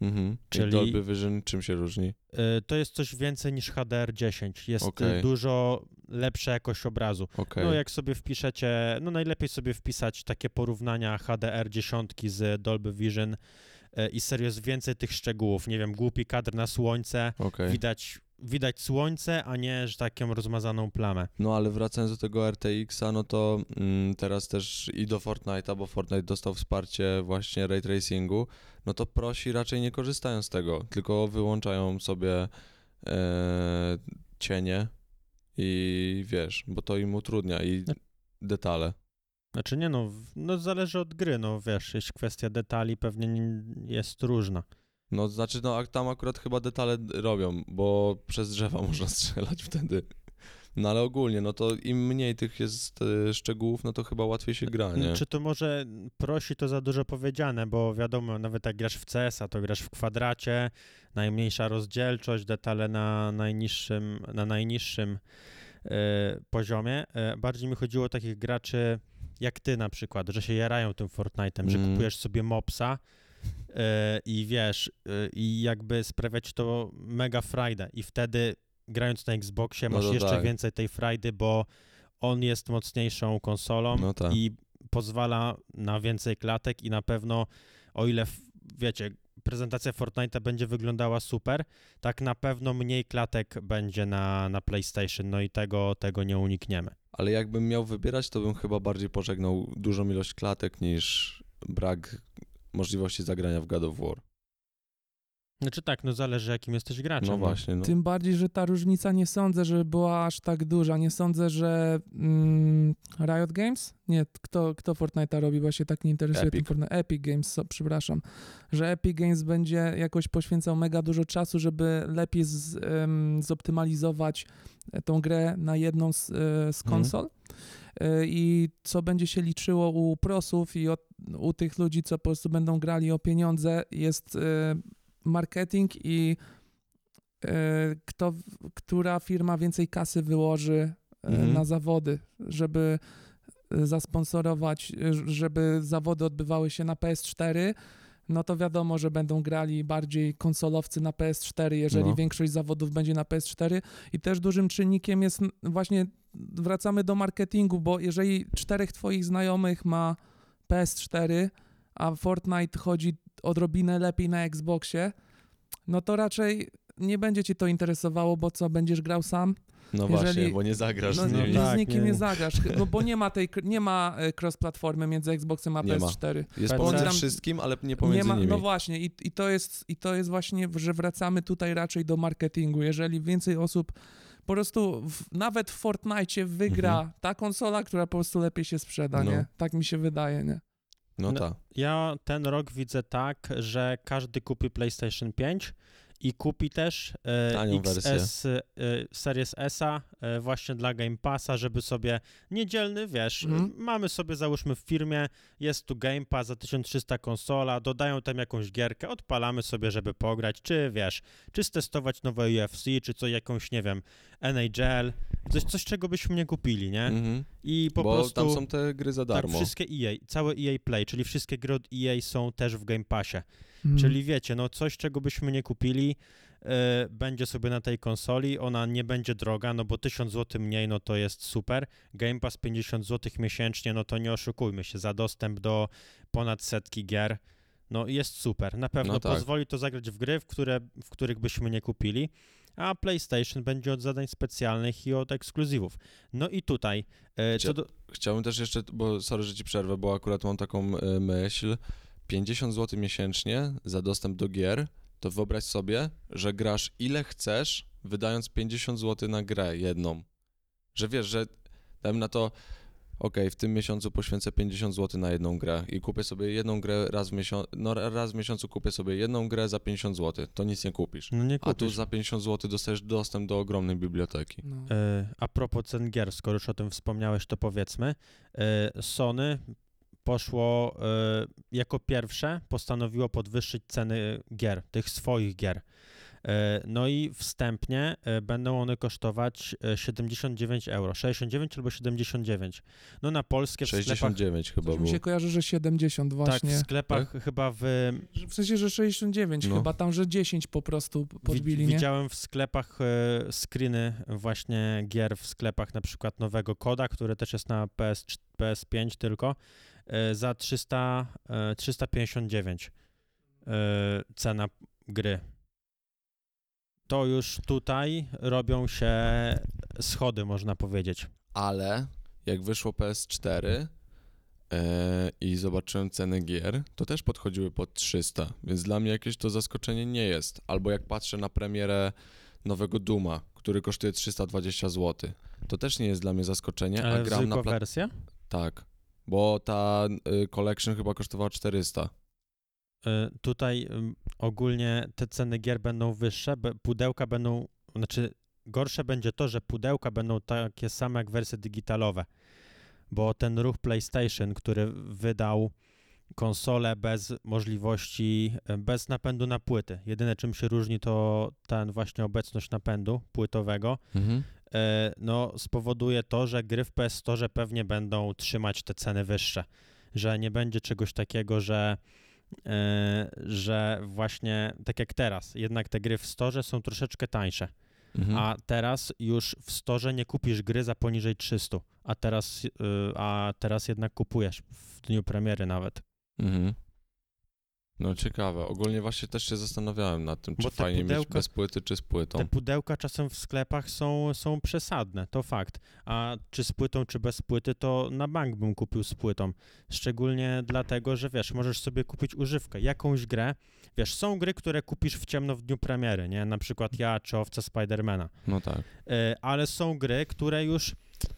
Mhm. Czyli- I Dolby Vision czym się różni? E, To jest coś więcej niż HDR10. Jest e, Okej. dużo lepsza jakość obrazu. Okej. No jak sobie wpiszecie, no najlepiej sobie wpisać takie porównania HDR10 z Dolby Vision e, i serio jest więcej tych szczegółów. Nie wiem, głupi kadr na słońce, Okej. widać, widać słońce, a nie, że taką rozmazaną plamę. No ale wracając do tego RTX-a, no to mm, teraz też i do Fortnite'a, bo Fortnite dostał wsparcie właśnie ray tracingu, no to prosi raczej nie korzystają z tego, tylko wyłączają sobie e, cienie i wiesz, bo to im utrudnia i detale. Znaczy nie no, no zależy od gry, no wiesz, jeśli kwestia detali pewnie nie- jest różna. No znaczy, no a tam akurat chyba detale robią, bo przez drzewa można strzelać wtedy. No ale ogólnie, no to im mniej tych jest e, szczegółów, no to chyba łatwiej się gra, nie? Czy to może prosi to za dużo powiedziane, bo wiadomo, nawet jak grasz w CS-a, to grasz w kwadracie, najmniejsza rozdzielczość, detale na najniższym, na najniższym e, poziomie. E, bardziej mi chodziło o takich graczy jak ty na przykład, że się jarają tym Fortnite'em, że Mm. kupujesz sobie mopsa e, i wiesz, i jakby sprawiać to mega frajdę i wtedy grając na Xboxie No masz to jeszcze tak. więcej tej frajdy, bo on jest mocniejszą konsolą No tak. i pozwala na więcej klatek i na pewno, o ile, wiecie, prezentacja Fortnite'a będzie wyglądała super, tak na pewno mniej klatek będzie na, na PlayStation, no i tego, tego nie unikniemy. Ale jakbym miał wybierać, to bym chyba bardziej pożegnał dużą ilość klatek niż brak możliwości zagrania w God of War. Znaczy tak, no zależy jakim jesteś graczem. No właśnie, no. Tym bardziej, że ta różnica nie sądzę, że była aż tak duża. Nie sądzę, że mm, Riot Games? Nie, kto, kto Fortnite'a robi, bo się tak nie interesuje tym Epic. Fortnite. Epic Games, so, przepraszam. Że Epic Games będzie jakoś poświęcał mega dużo czasu, żeby lepiej z, em, zoptymalizować tą grę na jedną z, e, z Mhm. konsol. E, I co będzie się liczyło u prosów i o, u tych ludzi, co po prostu będą grali o pieniądze, jest e, marketing i e, kto, która firma więcej kasy wyłoży e, Mhm. na zawody, żeby zasponsorować, żeby zawody odbywały się na PS4, no to wiadomo, że będą grali bardziej konsolowcy na PS4, jeżeli No. większość zawodów będzie na PS4. I też dużym czynnikiem jest właśnie, wracamy do marketingu, bo jeżeli czterech twoich znajomych ma PS4, a Fortnite chodzi odrobinę lepiej na Xboxie, no to raczej nie będzie cię to interesowało, bo co, będziesz grał sam? No Jeżeli- właśnie, bo nie zagrasz No, z nie, nimi. nie, tak, z nikim nie. nie, zagrasz, no, bo nie ma tej, nie ma e, cross-platformy między Xboxem a Nie ma. PS4. Jest PC. pomiędzy Tam- wszystkim, ale nie pomiędzy nie ma, nimi. No właśnie, i, i, to jest, i to jest właśnie, że wracamy tutaj raczej do marketingu. Jeżeli więcej osób po prostu w, nawet w Fortnite wygra Mhm. ta konsola, która po prostu lepiej się sprzeda, No. nie? Tak mi się wydaje, nie? No, No. tak. Ja ten rok widzę tak, że każdy kupi PlayStation 5 i kupi też e, XS e, Series S-a e, właśnie dla Game Passa, żeby sobie niedzielny, wiesz, Mhm. mamy sobie załóżmy w firmie, jest tu Game Pass za 1300 konsola, dodają tam jakąś gierkę, odpalamy sobie, żeby pograć, czy wiesz, czy stestować nowe UFC, czy coś jakąś, nie wiem, NHL, coś, coś czego byśmy nie kupili, nie? Mhm. I po Bo prostu... tam są te gry za Tak, darmo. wszystkie EA, całe EA Play, czyli wszystkie gry od EA są też w Game Passie. Mm. Czyli wiecie, no coś, czego byśmy nie kupili, e, będzie sobie na tej konsoli, ona nie będzie droga, no bo 1000 zł mniej, no to jest super. Game Pass 50 zł miesięcznie, no to nie oszukujmy się, za dostęp do ponad setki gier, no jest super. Na pewno No tak. pozwoli to zagrać w gry, w, które, w których byśmy nie kupili, a PlayStation będzie od zadań specjalnych i od ekskluzywów. No i tutaj, e, Chcia- do... Chciałbym też jeszcze, bo sorry, że ci przerwę, bo akurat mam taką e, myśl. 50 zł miesięcznie za dostęp do gier, to wyobraź sobie, że grasz ile chcesz, wydając 50 zł na grę jedną. Że wiesz, że dajmy na to, okej, w tym miesiącu poświęcę 50 zł na jedną grę i kupię sobie jedną grę raz w miesiącu, no raz w miesiącu kupię sobie jedną grę za 50 zł, to nic nie kupisz. No nie A tu kupisz. za 50 zł dostajesz dostęp do ogromnej biblioteki. No. E, A propos cen gier, skoro już o tym wspomniałeś, to powiedzmy. E, Sony poszło e, jako pierwsze, postanowiło podwyższyć ceny gier, tych swoich gier. E, No i wstępnie e, będą one kosztować e, 79 euro, 69 albo 79. No na polskie w sklepach, 69 chyba mi się kojarzy, że 70 tak, właśnie. w sklepach chyba w, Że- W sensie, że 69 No. chyba, tam, że 10 po prostu podbili? Widziałem w sklepach e, screeny właśnie gier w sklepach na przykład nowego Koda, który też jest na PS, PS5 tylko, e, za 300, e, 359 e, cena gry. To już tutaj robią się schody, można powiedzieć. Ale jak wyszło PS4 e, i zobaczyłem ceny gier, to też podchodziły pod 300, więc dla mnie jakieś to zaskoczenie nie jest. Albo jak patrzę na premierę nowego Duma, który kosztuje 320 zł, to też nie jest dla mnie zaskoczenie, a Ale gram na pla- wersja? Tak, bo ta y, collection chyba kosztowała 400. E, Tutaj ogólnie te ceny gier będą wyższe, pudełka będą, znaczy gorsze będzie to, że pudełka będą takie same jak wersje digitalowe, bo ten ruch PlayStation, który wydał konsolę bez możliwości, e, bez napędu na płyty. Jedyne czym się różni to ten właśnie obecność napędu płytowego, Mhm. e, no spowoduje to, że gry w PS Store pewnie będą trzymać te ceny wyższe, że nie będzie czegoś takiego, że że właśnie tak jak teraz, jednak te gry w storze są troszeczkę tańsze, Mhm. a teraz już w storze nie kupisz gry za poniżej 300, a teraz, y, a teraz jednak kupujesz w dniu premiery nawet. Mhm. No ciekawe. Ogólnie właśnie też się zastanawiałem nad tym, czy fajnie mieć pudełka- bez płyty, czy z płytą. Te pudełka czasem w sklepach są, są przesadne, to fakt. A czy z płytą, czy bez płyty, to na bank bym kupił z płytą. Szczególnie dlatego, że wiesz, możesz sobie kupić używkę, jakąś grę. Wiesz, są gry, które kupisz w ciemno w dniu premiery, nie? Na przykład ja czy Owca Spidermana. No tak. E, ale są gry, które już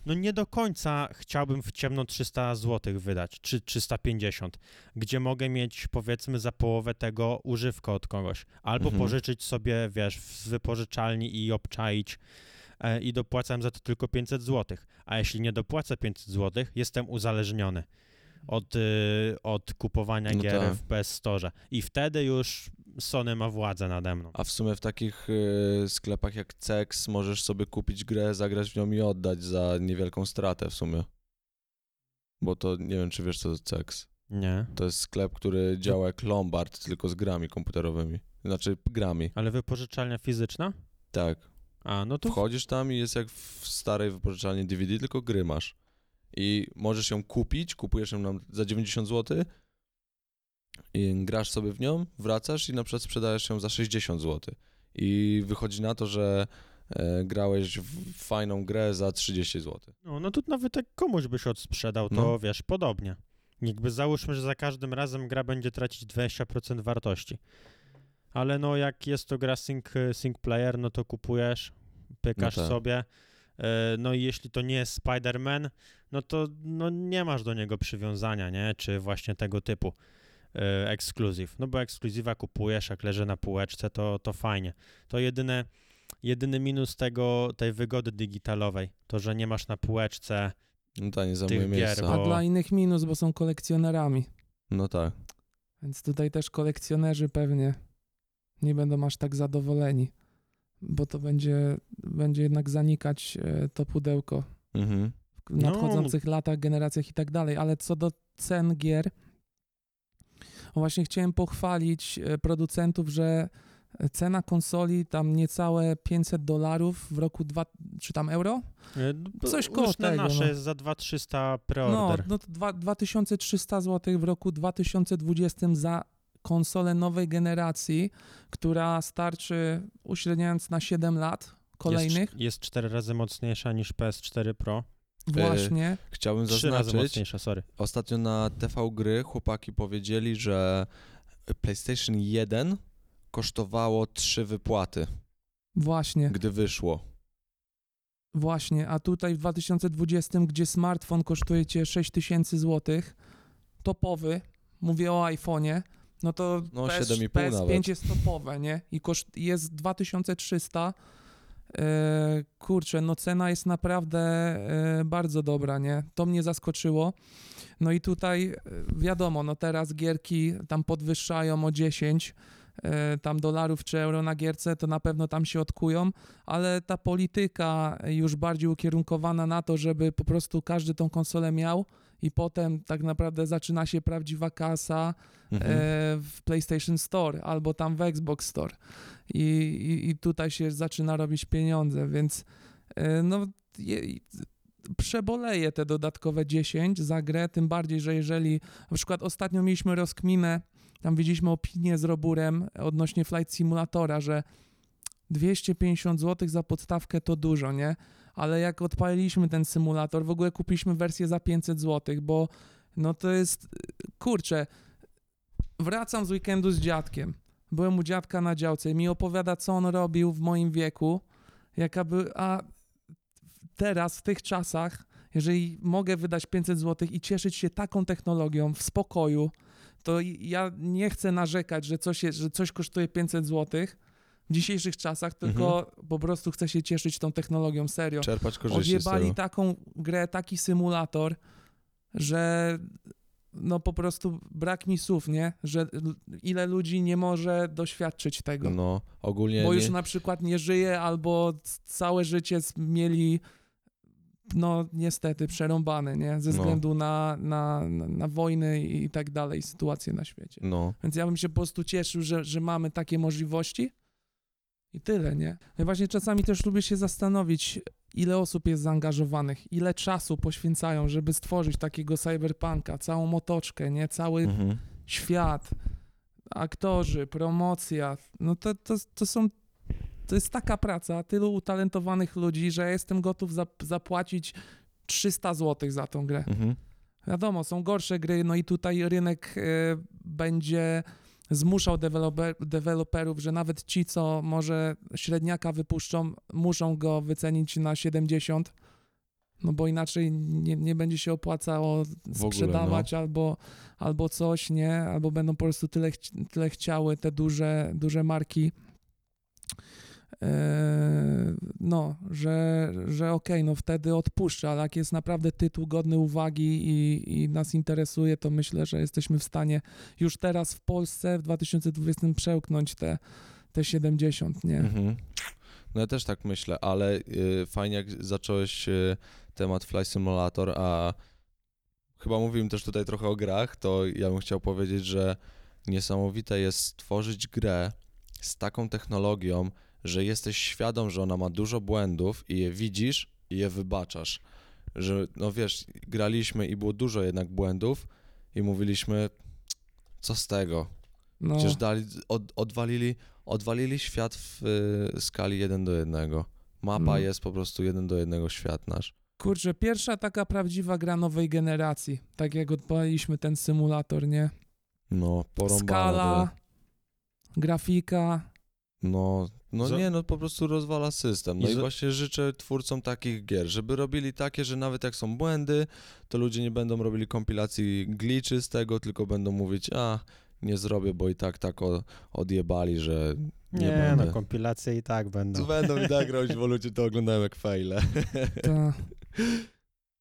no nie do końca chciałbym w ciemno 300 zł wydać, czy 350, gdzie mogę mieć powiedzmy za połowę tego używkę od kogoś, albo Mhm. pożyczyć sobie, wiesz, z wypożyczalni i obczaić e, i dopłacam za to tylko 500 zł, a jeśli nie dopłacę 500 zł, jestem uzależniony od, y, od kupowania No gier tak. w PS Store i wtedy już Sony ma władzę nade mną. A w sumie w takich y, sklepach jak Cex możesz sobie kupić grę, zagrać w nią i oddać za niewielką stratę w sumie. Bo to nie wiem, czy wiesz co to Cex. Nie. To jest sklep, który działa jak Lombard, tylko z grami komputerowymi. Znaczy grami. Ale wypożyczalnia fizyczna? Tak. A, no to Wchodzisz tam i jest jak w starej wypożyczalni DVD, tylko gry masz. I możesz ją kupić, kupujesz ją za 90 zł i grasz sobie w nią, wracasz i na przykład sprzedajesz ją za 60 zł. I wychodzi na to, że e, grałeś w fajną grę za 30 zł. No, no to nawet jak komuś byś odsprzedał, to No. wiesz, podobnie. Jakby załóżmy, że za każdym razem gra będzie tracić 20% wartości. Ale no jak jest to gra sing, sing player, no to kupujesz, pykasz No tak. sobie. E, No i jeśli to nie jest Spider-Man, no to no nie masz do niego przywiązania, nie? Czy właśnie tego typu e, ekskluzyw. No bo ekskluzywa kupujesz, jak leży na półeczce, to, to fajnie. To jedyne, jedyny minus tego, tej wygody digitalowej, to że nie masz na półeczce No tak, nie Tych gier, bo- A dla innych minus, bo są kolekcjonerami. No tak. Więc tutaj też kolekcjonerzy pewnie nie będą aż tak zadowoleni, bo to będzie, będzie jednak zanikać e, to pudełko Mhm. w No. nadchodzących latach, generacjach i tak dalej. Ale co do cen gier, właśnie chciałem pochwalić e, producentów, że cena konsoli tam niecałe 500 dolarów w roku dwa, czy tam euro? e, Coś koło tego, nasze no. za 2300 No, preorder. no to dwa, 2300 zł w roku 2020 za konsolę nowej generacji, która starczy uśredniając na 7 lat kolejnych. Jest, jest cztery razy mocniejsza niż PS4 Pro. Właśnie. Chciałbym Trzy razy zaznaczyć, ostatnio na TV Gry chłopaki powiedzieli, że PlayStation 1 kosztowało trzy wypłaty, Właśnie, gdy wyszło. właśnie. A tutaj w 2020, gdzie smartfon kosztuje cię 6000 zł, topowy, mówię o iPhone'ie, no to No, PS, 7,5 PS5 nawet. jest topowe, nie? I koszt jest 2300. E, kurczę, no cena jest naprawdę e, bardzo dobra, nie? To mnie zaskoczyło. No i tutaj e, wiadomo, no teraz gierki tam podwyższają o 10 e, tam dolarów czy euro na gierce, to na pewno tam się odkują, ale ta polityka już bardziej ukierunkowana na to, żeby po prostu każdy tą konsolę miał i potem tak naprawdę zaczyna się prawdziwa kasa, Mhm. e, w PlayStation Store albo tam w Xbox Store. I, i, i tutaj się zaczyna robić pieniądze, więc e, no je, przeboleję te dodatkowe 10 za grę, tym bardziej, że jeżeli na przykład ostatnio mieliśmy rozkminę, tam widzieliśmy opinię z Roburem odnośnie Flight Simulatora, że 250 zł za podstawkę to dużo, nie? Ale jak odpaliliśmy ten symulator, w ogóle kupiliśmy wersję za 500 zł, bo no to jest, kurczę, wracam z weekendu z dziadkiem. Byłem u dziadka na działce i mi opowiada, co on robił w moim wieku. Jaka by, a teraz, w tych czasach, jeżeli mogę wydać 500 zł i cieszyć się taką technologią w spokoju, to ja nie chcę narzekać, że coś, jest, że coś kosztuje 500 zł w dzisiejszych czasach, tylko po prostu chcę się cieszyć tą technologią, serio. Czerpać korzyści z Odjebali tego. taką grę, taki symulator, że no po prostu brak mi słów, nie? Że ile ludzi nie może doświadczyć tego. No, ogólnie bo nie, już na przykład nie żyje albo całe życie mieli no niestety przerąbane, nie? Ze No. względu na, na, na, na wojny i, tak dalej, sytuacje na świecie. no, Więc ja bym się po prostu cieszył, że, że mamy takie możliwości i tyle, nie? Ja właśnie czasami też lubię się zastanowić, ile osób jest zaangażowanych, ile czasu poświęcają, żeby stworzyć takiego cyberpunka, całą motoczkę, nie? Cały mhm. świat, aktorzy, promocja, no to, to, to są, to jest taka praca, tylu utalentowanych ludzi, że ja jestem gotów zap- zapłacić 300 zł za tą grę. Mhm. Wiadomo, są gorsze gry, no i tutaj rynek e, będzie zmuszał deweloper, deweloperów, że nawet ci, co może średniaka wypuszczą, muszą go wycenić na 70, no bo inaczej nie, nie będzie się opłacało ogóle, sprzedawać albo, albo coś, nie? Albo będą po prostu tyle, tyle chciały te duże, duże marki. E, No, że, że okej, no wtedy odpuszczę, ale jak jest naprawdę tytuł godny uwagi i, i nas interesuje, to myślę, że jesteśmy w stanie już teraz w Polsce w 2020 przełknąć te, te 70, nie? Mhm. No ja też tak myślę, ale y, fajnie jak zacząłeś y, temat Fly Simulator, a chyba mówiłem też tutaj trochę o grach, to ja bym chciał powiedzieć, że niesamowite jest stworzyć grę z taką technologią, że jesteś świadom, że ona ma dużo błędów i je widzisz i je wybaczasz. Że, no wiesz, graliśmy i było dużo jednak błędów i mówiliśmy, co z tego? No, Przecież dali, od, odwalili, odwalili świat w y, skali 1 do 1. Mapa No. jest po prostu 1 do 1 świat nasz. kurczę, pierwsza taka prawdziwa gra nowej generacji, tak jak odpaliliśmy ten symulator, nie? No, porąbane. Skala, grafika, No, No nie, no po prostu rozwala system. No I i, właśnie życzę twórcom takich gier, żeby robili takie, że nawet jak są błędy, to ludzie nie będą robili kompilacji glitchy z tego, tylko będą mówić, a nie zrobię, bo i tak tak o, odjebali, że nie, Nie, będę. no kompilacje i tak będą. Będą i tak robić, bo ludzie to oglądają jak fejle.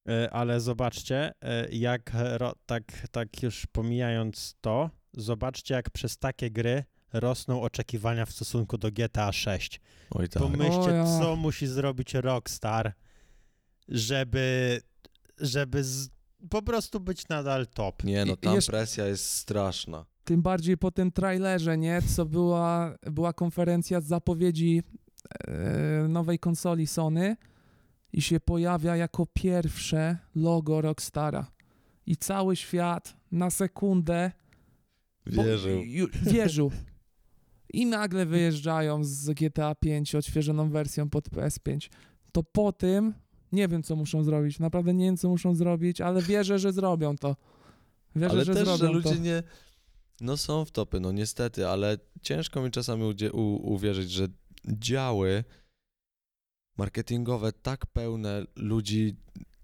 E, Ale zobaczcie, e, jak ro, tak, tak już pomijając to, zobaczcie, jak przez takie gry rosną oczekiwania w stosunku do GTA 6. Oj tak. Pomyślcie, O ja. co musi zrobić Rockstar, żeby, żeby z, po prostu być nadal top. Nie no, I- tam jeszcze- presja jest straszna. Tym bardziej po tym trailerze, nie? Co była, była konferencja z zapowiedzi e, nowej konsoli Sony i się pojawia jako pierwsze logo Rockstara. I cały świat na sekundę bo- Wierzył. ju- wierzył. I nagle wyjeżdżają z GTA 5 odświeżoną wersją pod PS5. To po tym nie wiem, co muszą zrobić. Naprawdę nie wiem, co muszą zrobić, ale wierzę, że zrobią to. Wierzę, ale że też, zrobią że ludzie to. nie... No są w topy, no niestety, ale ciężko mi czasami u- uwierzyć, że działy marketingowe tak pełne ludzi,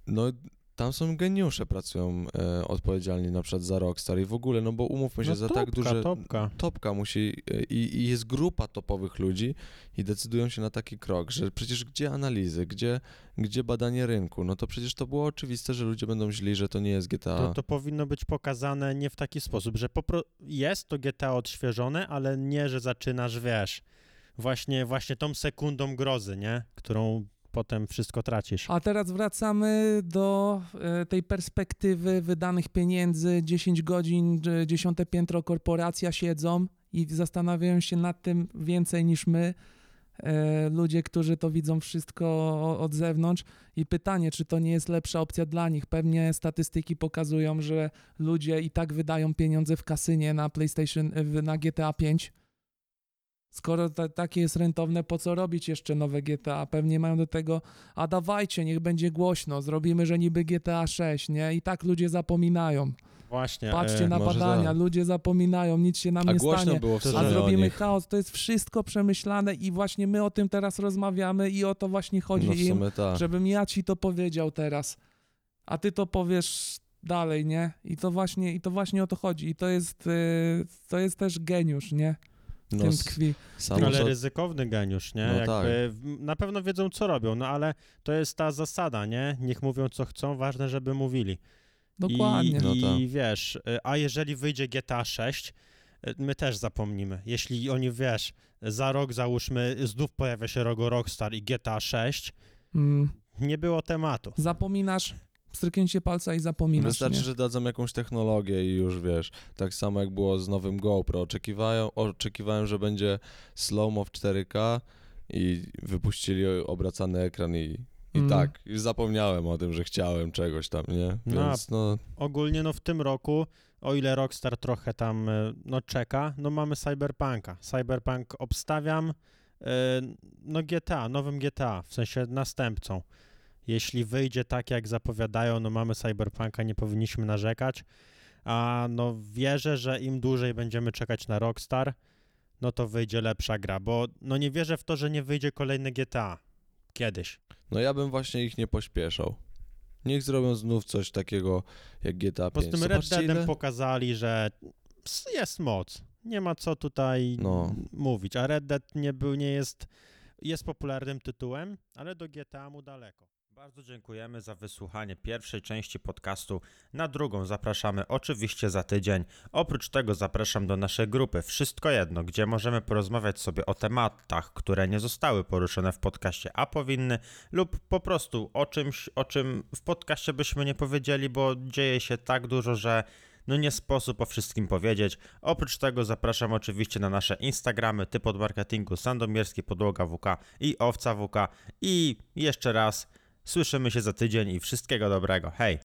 no tam są geniusze pracują e, odpowiedzialni na przykład za Rockstar i w ogóle, no bo umówmy się, No za topka, tak duże... topka. Topka musi e, i, i jest grupa topowych ludzi i decydują się na taki krok, że przecież gdzie analizy, gdzie, gdzie badanie rynku, no to przecież to było oczywiste, że ludzie będą źli, że to nie jest GTA. To, to powinno być pokazane nie w taki sposób, że popro- jest to GTA odświeżone, ale nie, że zaczynasz, wiesz, właśnie, właśnie tą sekundą grozy, nie? Którą potem wszystko tracisz. A teraz wracamy do e, tej perspektywy wydanych pieniędzy. 10 godzin, e, dziesiąte piętro korporacja siedzą i zastanawiają się nad tym więcej niż my. E, ludzie, którzy to widzą wszystko od zewnątrz. I pytanie, czy to nie jest lepsza opcja dla nich? Pewnie statystyki pokazują, że ludzie i tak wydają pieniądze w kasynie na PlayStation, na GTA 5. Skoro ta, takie jest rentowne, po co robić jeszcze nowe GTA? Pewnie mają do tego, a dawajcie, niech będzie głośno, zrobimy, że niby GTA 6, nie? I tak ludzie zapominają. Właśnie. Patrzcie e, na badania, tak. ludzie zapominają, nic się nam A nie głośno stanie. było w To, A zrobimy nich. chaos, to jest wszystko przemyślane i właśnie my o tym teraz rozmawiamy i o to właśnie chodzi No im, tak. żebym ja ci to powiedział teraz, a ty to powiesz dalej, nie? I to właśnie, i to właśnie o to chodzi i to jest, yy, to jest też geniusz, nie? W No, tym tkwi. samo ale ryzykowny geniusz, nie? No Jakby tak. Na pewno wiedzą, co robią, no ale to jest ta zasada, nie? Niech mówią, co chcą, ważne, żeby mówili. Dokładnie. I, No i tak. wiesz, y, a jeżeli wyjdzie GTA 6, y, my też zapomnimy. Jeśli oni, wiesz, za rok załóżmy, znów pojawia się logo Rockstar i GTA 6, Mm. nie było tematu. Zapominasz, stryknięcie palca i zapominasz, Wystarczy, nie? że dadzą jakąś technologię i już wiesz. Tak samo jak było z nowym GoPro. Oczekiwają, oczekiwałem, że będzie slow-mo w 4K i wypuścili obracany ekran i, i Mm. tak. Już zapomniałem o tym, że chciałem czegoś tam, nie? No, Więc no, Ogólnie no w tym roku, o ile Rockstar trochę tam y, no czeka, no mamy Cyberpunka. Cyberpunk obstawiam y, no GTA, nowym GTA, w sensie następcą. Jeśli wyjdzie tak jak zapowiadają, no mamy Cyberpunka, nie powinniśmy narzekać. A no wierzę, że im dłużej będziemy czekać na Rockstar, no to wyjdzie lepsza gra, bo no nie wierzę w to, że nie wyjdzie kolejne GTA. Kiedyś. no ja bym właśnie ich nie pośpieszał. Niech zrobią znów coś takiego jak GTA Bo 5. z tym Red Deadem pokazali, że jest moc. Nie ma co tutaj No. mówić. A Red Dead nie był, nie jest, jest popularnym tytułem, ale do GTA mu daleko. Bardzo dziękujemy za wysłuchanie pierwszej części podcastu. Na drugą zapraszamy oczywiście za tydzień. Oprócz tego zapraszam do naszej grupy Wszystko Jedno, gdzie możemy porozmawiać sobie o tematach, które nie zostały poruszone w podcaście, a powinny, lub po prostu o czymś, o czym w podcaście byśmy nie powiedzieli, bo dzieje się tak dużo, że no nie sposób o wszystkim powiedzieć. Oprócz tego zapraszam oczywiście na nasze Instagramy, typ od marketingu, Sandomierski, Podłoga WK i Owca WK. I jeszcze raz słyszymy się za tydzień i wszystkiego dobrego. Hej!